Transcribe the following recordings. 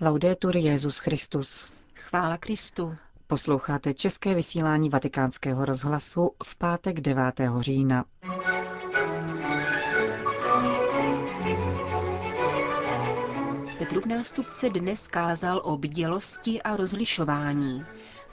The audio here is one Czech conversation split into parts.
Laudetur Jezus Christus. Chvála Kristu. Posloucháte české vysílání Vatikánského rozhlasu v pátek 9. října. Petrův nástupce dnes kázal o bdělosti a rozlišování.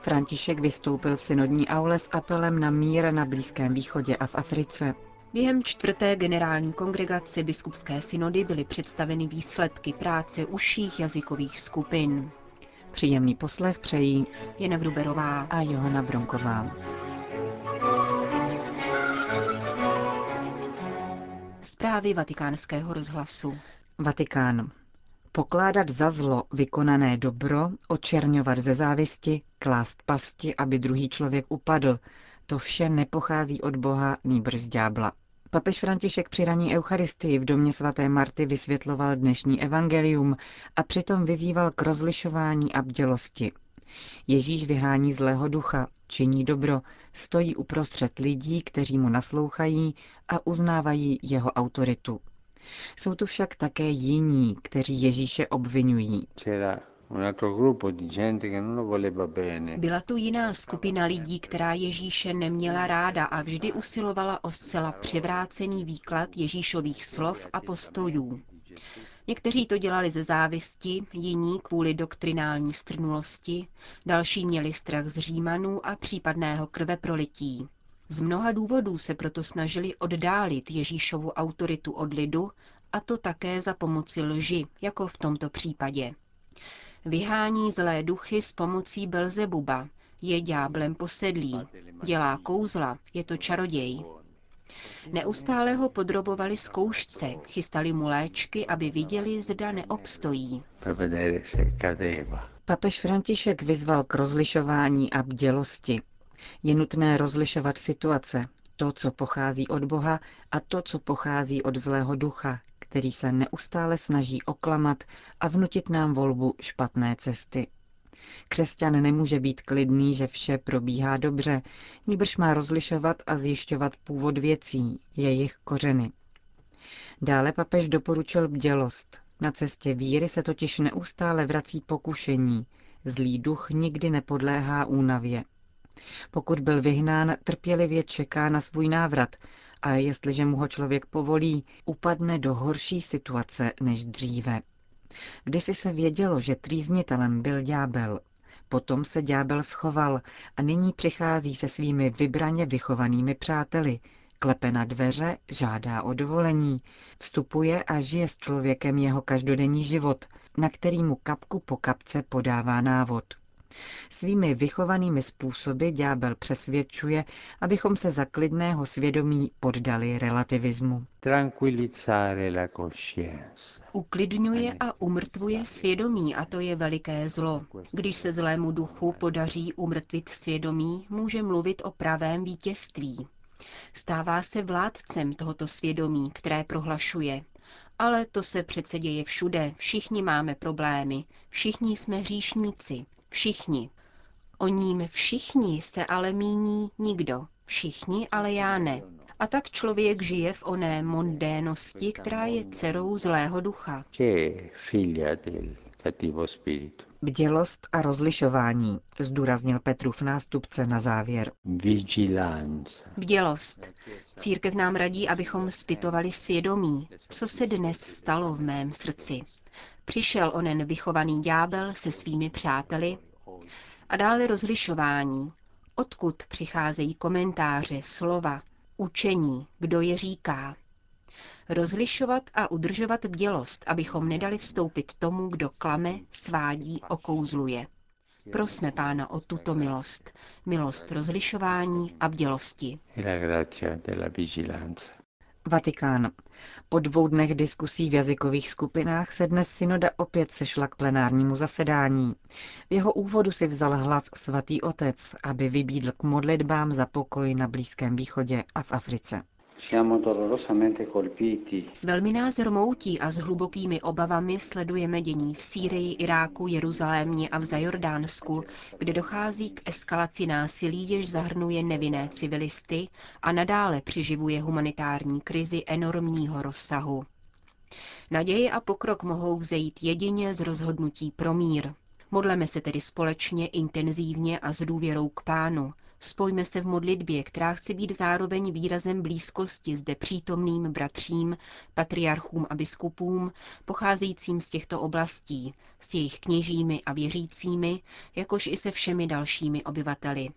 František vystoupil v synodní aule s apelem na mír na Blízkém východě a v Africe. Během čtvrté generální kongregace biskupské synody byly představeny výsledky práce užších jazykových skupin. Příjemný poslech přejí Jana Gruberová a Johana Bronková. Zprávy vatikánského rozhlasu. Vatikán. Pokládat za zlo vykonané dobro, očerňovat ze závisti, klást pasti, aby druhý člověk upadl, to vše nepochází od Boha, nýbrž z ďábla. Papež František při raní Eucharistii v domě svaté Marty vysvětloval dnešní evangelium a přitom vyzýval k rozlišování a bdělosti. Ježíš vyhání zlého ducha, činí dobro, stojí uprostřed lidí, kteří mu naslouchají a uznávají jeho autoritu. Jsou tu však také jiní, kteří Ježíše obvinují. Byla tu jiná skupina lidí, která Ježíše neměla ráda a vždy usilovala o zcela převrácený výklad Ježíšových slov a postojů. Někteří to dělali ze závisti, jiní kvůli doktrinální strnulosti, další měli strach z Římanů a případného krveprolití. Z mnoha důvodů se proto snažili oddálit Ježíšovu autoritu od lidu, a to také za pomoci lži, jako v tomto případě. Vyhání zlé duchy s pomocí Belzebuba, je ďáblem posedlý, dělá kouzla, je to čaroděj. Neustále ho podrobovali zkoušce, chystali mu léčky, aby viděli, zda neobstojí. Papež František vyzval k rozlišování a bdělosti. Je nutné rozlišovat situace, to, co pochází od Boha a to, co pochází od zlého ducha, který se neustále snaží oklamat a vnutit nám volbu špatné cesty. Křesťan nemůže být klidný, že vše probíhá dobře, níbrž má rozlišovat a zjišťovat původ věcí, jejich kořeny. Dále papež doporučil bdělost. Na cestě víry se totiž neustále vrací pokušení. Zlý duch nikdy nepodléhá únavě. Pokud byl vyhnán, trpělivě čeká na svůj návrat a jestliže mu ho člověk povolí, upadne do horší situace než dříve. Kdysi se vědělo, že trýznitelem byl ďábel. Potom se ďábel schoval a nyní přichází se svými vybraně vychovanými přáteli. Klepe na dveře, žádá o dovolení, vstupuje a žije s člověkem jeho každodenní život, na který mu kapku po kapce podává návod. Svými vychovanými způsoby ďábel přesvědčuje, abychom se za klidného svědomí poddali relativismu. Uklidňuje a umrtvuje svědomí a to je veliké zlo. Když se zlému duchu podaří umrtvit svědomí, může mluvit o pravém vítězství. Stává se vládcem tohoto svědomí, které prohlašuje. Ale to se přece děje všude, všichni máme problémy, všichni jsme hříšníci, Všichni. O ním všichni se ale míní nikdo. Všichni, ale já ne. A tak člověk žije v oné mondénosti, která je dcerou zlého ducha. Bdělost a rozlišování, zdůraznil Petrův nástupce na závěr. Bdělost. Církev nám radí, abychom zpytovali svědomí, co se dnes stalo v mém srdci. Přišel onen vychovaný ďábel se svými přáteli a dále rozlišování, odkud přicházejí komentáře, slova, učení, kdo je říká. Rozlišovat a udržovat bdělost, abychom nedali vstoupit tomu, kdo klame, svádí, okouzluje. Prosme Pána o tuto milost, milost rozlišování a bdělosti. Vatikán. Po dvou dnech diskusí v jazykových skupinách se dnes synoda opět sešla k plenárnímu zasedání. V jeho úvodu si vzal hlas svatý otec, aby vybídl k modlitbám za pokoj na Blízkém východě a v Africe. Velmi nás rmoutí a s hlubokými obavami sledujeme dění v Sýrii, Iráku, Jeruzalémě a v Zajordánsku, kde dochází k eskalaci násilí, jež zahrnuje nevinné civilisty a nadále přiživuje humanitární krizi enormního rozsahu. Naděje a pokrok mohou vzejít jedině z rozhodnutí pro mír. Modleme se tedy společně, intenzívně a s důvěrou k Pánu. Spojme se v modlitbě, která chce být zároveň výrazem blízkosti zde přítomným bratřím, patriarchům a biskupům, pocházejícím z těchto oblastí, s jejich kněžími a věřícími, jakož i se všemi dalšími obyvateli.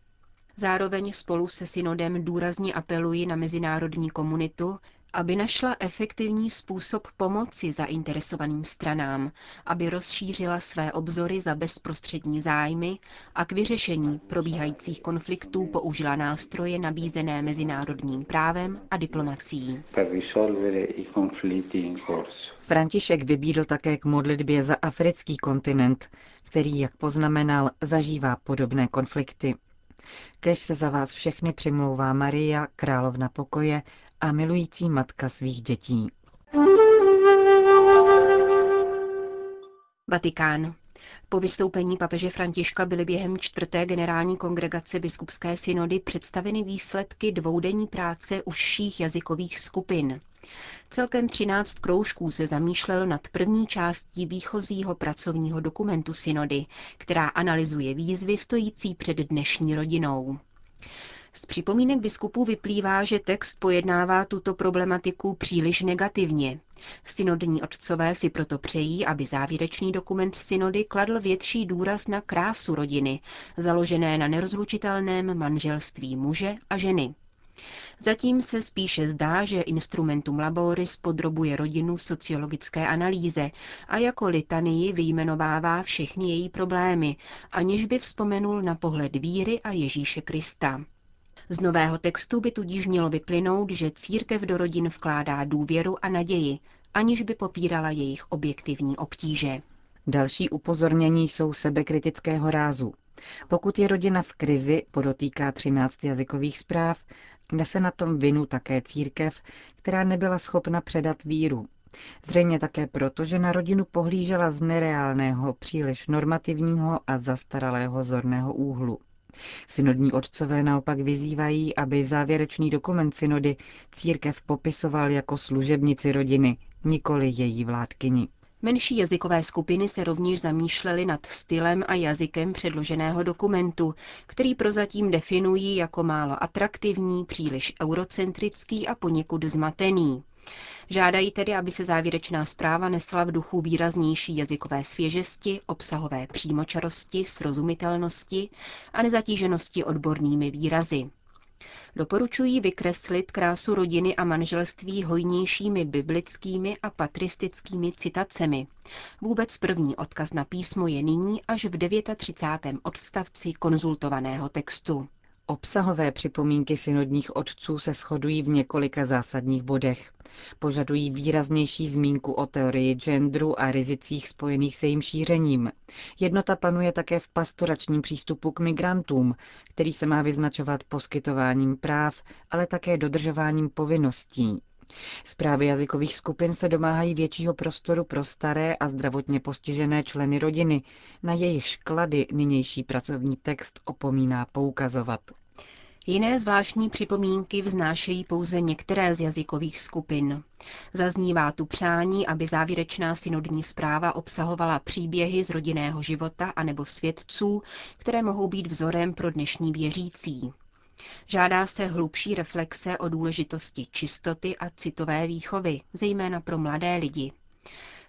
Zároveň spolu se synodem důrazně apeluji na mezinárodní komunitu, aby našla efektivní způsob pomoci zainteresovaným stranám, aby rozšířila své obzory za bezprostřední zájmy a k vyřešení probíhajících konfliktů použila nástroje nabízené mezinárodním právem a diplomacií. František vybídl také k modlitbě za africký kontinent, který, jak poznamenal, zažívá podobné konflikty. Kež se za vás všechny přimlouvá Maria, královna pokoje a milující matka svých dětí. Vatikán. Po vystoupení papeže Františka byly během čtvrté generální kongregace biskupské synody představeny výsledky dvoudenní práce užších jazykových skupin. Celkem 13 kroužků se zamýšlel nad první částí výchozího pracovního dokumentu synody, která analyzuje výzvy stojící před dnešní rodinou. Z připomínek biskupů vyplývá, že text pojednává tuto problematiku příliš negativně. Synodní otcové si proto přejí, aby závěrečný dokument synody kladl větší důraz na krásu rodiny, založené na nerozlučitelném manželství muže a ženy. Zatím se spíše zdá, že instrumentum laboris podrobuje rodinu sociologické analýze a jako litanii vyjmenovává všechny její problémy, aniž by vzpomenul na pohled víry a Ježíše Krista. Z nového textu by tudíž mělo vyplynout, že církev do rodin vkládá důvěru a naději, aniž by popírala jejich objektivní obtíže. Další upozornění jsou sebekritického rázu. Pokud je rodina v krizi, podotýká 13 jazykových zpráv, nese na tom vinu také církev, která nebyla schopna předat víru. Zřejmě také proto, že na rodinu pohlížela z nereálného, příliš normativního a zastaralého zorného úhlu. Synodní otcové naopak vyzývají, aby závěrečný dokument synody církev popisoval jako služebnici rodiny, nikoli její vládkyni. Menší jazykové skupiny se rovněž zamýšlely nad stylem a jazykem předloženého dokumentu, který prozatím definují jako málo atraktivní, příliš eurocentrický a poněkud zmatený. Žádají tedy, aby se závěrečná zpráva nesla v duchu výraznější jazykové svěžesti, obsahové přímočarosti, srozumitelnosti a nezatíženosti odbornými výrazy. Doporučují vykreslit krásu rodiny a manželství hojnějšími biblickými a patristickými citacemi. Vůbec první odkaz na písmo je nyní až v 39. odstavci konzultovaného textu. Obsahové připomínky synodních otců se shodují v několika zásadních bodech. Požadují výraznější zmínku o teorii genderu a rizicích spojených se jejím šířením. Jednota panuje také v pastoračním přístupu k migrantům, který se má vyznačovat poskytováním práv, ale také dodržováním povinností. Zprávy jazykových skupin se domáhají většího prostoru pro staré a zdravotně postižené členy rodiny, na jejich šklady nynější pracovní text opomíná poukazovat. Jiné zvláštní připomínky vznášejí pouze některé z jazykových skupin. Zaznívá tu přání, aby závěrečná synodní zpráva obsahovala příběhy z rodinného života anebo svědců, které mohou být vzorem pro dnešní věřící. Žádá se hlubší reflexe o důležitosti čistoty a citové výchovy, zejména pro mladé lidi.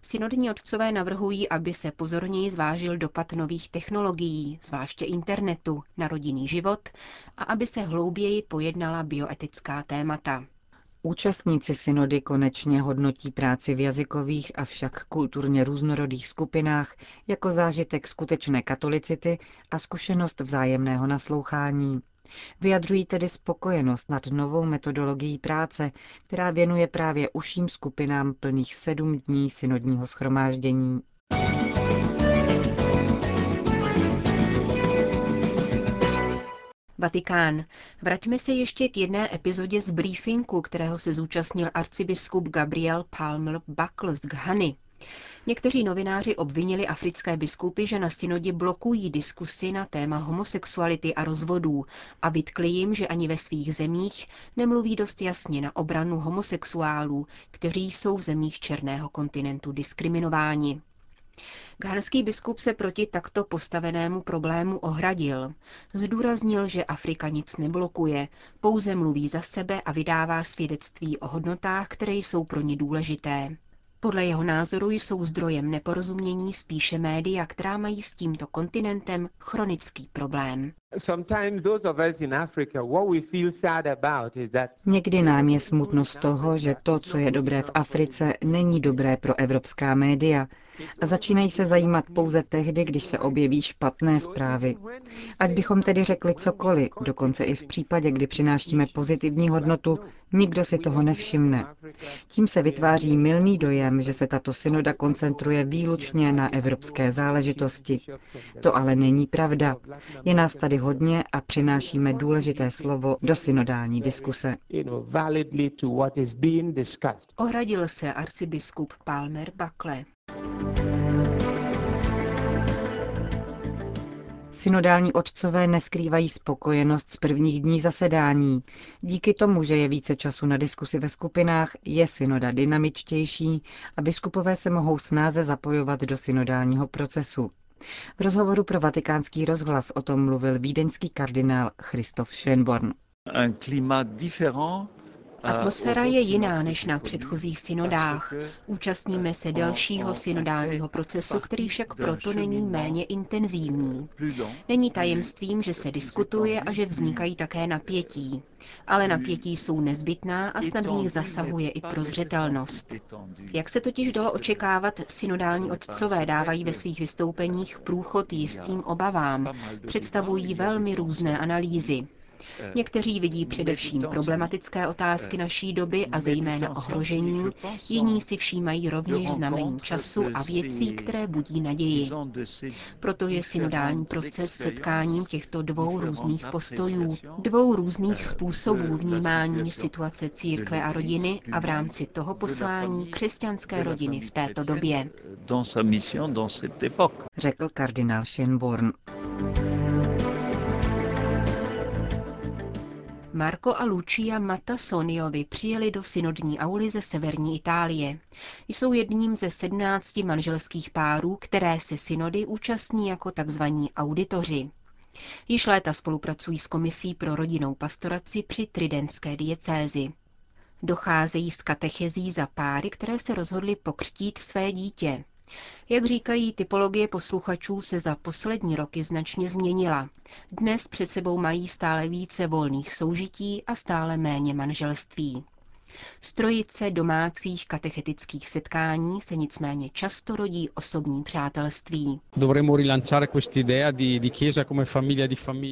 Synodní otcové navrhují, aby se pozorněji zvážil dopad nových technologií, zvláště internetu, na rodinný život a aby se hlouběji pojednala bioetická témata. Účastníci synody konečně hodnotí práci v jazykových a však kulturně různorodých skupinách jako zážitek skutečné katolicity a zkušenost vzájemného naslouchání. Vyjadřují tedy spokojenost nad novou metodologií práce, která věnuje právě uším skupinám plných sedm dní synodního schromáždění. Vatikán. Vraťme se ještě k jedné epizodě z briefingu, kterého se zúčastnil arcibiskup Gabriel Palmer Buckles z Ghany. Někteří novináři obvinili africké biskupy, že na synodě blokují diskusy na téma homosexuality a rozvodů a vytkli jim, že ani ve svých zemích nemluví dost jasně na obranu homosexuálů, kteří jsou v zemích černého kontinentu diskriminováni. Ghanský biskup se proti takto postavenému problému ohradil. Zdůraznil, že Afrika nic neblokuje, pouze mluví za sebe a vydává svědectví o hodnotách, které jsou pro ně důležité. Podle jeho názoru jsou zdrojem neporozumění spíše média, která mají s tímto kontinentem chronický problém. Někdy nám je smutno z toho, že to, co je dobré v Africe, není dobré pro evropská média a začínají se zajímat pouze tehdy, když se objeví špatné zprávy. Ať bychom tedy řekli cokoliv, dokonce i v případě, kdy přinášíme pozitivní hodnotu, nikdo si toho nevšimne. Tím se vytváří milný dojem, že se tato synoda koncentruje výlučně na evropské záležitosti. To ale není pravda. Je nás tady hodně a přinášíme důležité slovo do synodální diskuse. Ohradil se arcibiskup Palmer Bakle. Synodální otcové neskrývají spokojenost z prvních dní zasedání. Díky tomu, že je více času na diskusi ve skupinách, je synoda dynamičtější a biskupové se mohou snáze zapojovat do synodálního procesu. V rozhovoru pro vatikánský rozhlas o tom mluvil vídeňský kardinál Christoph Schönborn. Atmosféra je jiná než na předchozích synodách. Účastníme se delšího synodálního procesu, který však proto není méně intenzivní. Není tajemstvím, že se diskutuje a že vznikají také napětí. Ale napětí jsou nezbytná a snad v nich zasahuje i prozřetelnost. Jak se totiž dalo očekávat, synodální otcové dávají ve svých vystoupeních průchod jistým obavám. Představují velmi různé analýzy. Někteří vidí především problematické otázky naší doby a zejména ohrožení, jiní si všímají rovněž znamení času a věcí, které budí naději. Proto je synodální proces setkáním těchto dvou různých postojů, dvou různých způsobů vnímání situace církve a rodiny a v rámci toho poslání křesťanské rodiny v této době. Řekl kardinál Schönborn. Marco a Lucia Matasoniovi přijeli do synodní auly ze severní Itálie. Jsou jedním ze sedmnácti manželských párů, které se synody účastní jako tzv. auditoři. Již léta spolupracují s Komisí pro rodinnou pastoraci při Tridentské diecézi. Docházejí z katechezí za páry, které se rozhodly pokřtít své dítě. Jak říkají, typologie posluchačů se za poslední roky značně změnila. Dnes před sebou mají stále více volných soužití a stále méně manželství. Z trojice domácích katechetických setkání se nicméně často rodí osobní přátelství.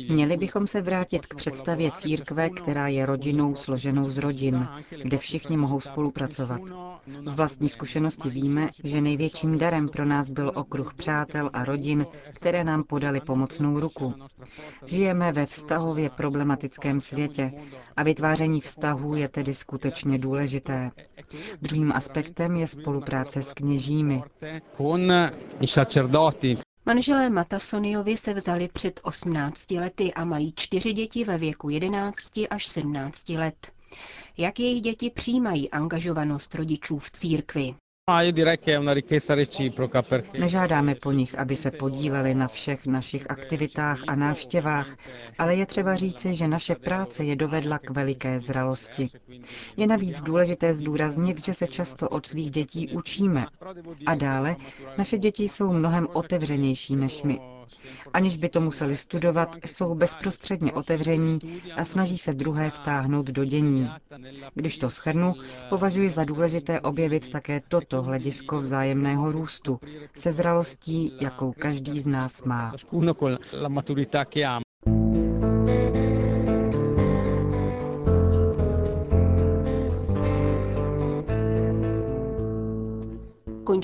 Měli bychom se vrátit k představě církve, která je rodinou složenou z rodin, kde všichni mohou spolupracovat. Z vlastní zkušenosti víme, že největším darem pro nás byl okruh přátel a rodin, které nám podali pomocnou ruku. Žijeme ve vztahově problematickém světě a vytváření vztahů je tedy skutečně důležité. Druhým aspektem je spolupráce s kněžími. Manželé Matasoniovi se vzali před 18 lety a mají čtyři děti ve věku 11 až 17 let. Jak jejich děti přijímají angažovanost rodičů v církvi? Nežádáme po nich, aby se podíleli na všech našich aktivitách a návštěvách, ale je třeba říci, že naše práce je dovedla k veliké zralosti. Je navíc důležité zdůraznit, že se často od svých dětí učíme. A dále, naše děti jsou mnohem otevřenější než my. Aniž by to museli studovat, jsou bezprostředně otevření a snaží se druhé vtáhnout do dění. Když to schrnu, považuji za důležité objevit také toto hledisko vzájemného růstu, se zralostí, jakou každý z nás má.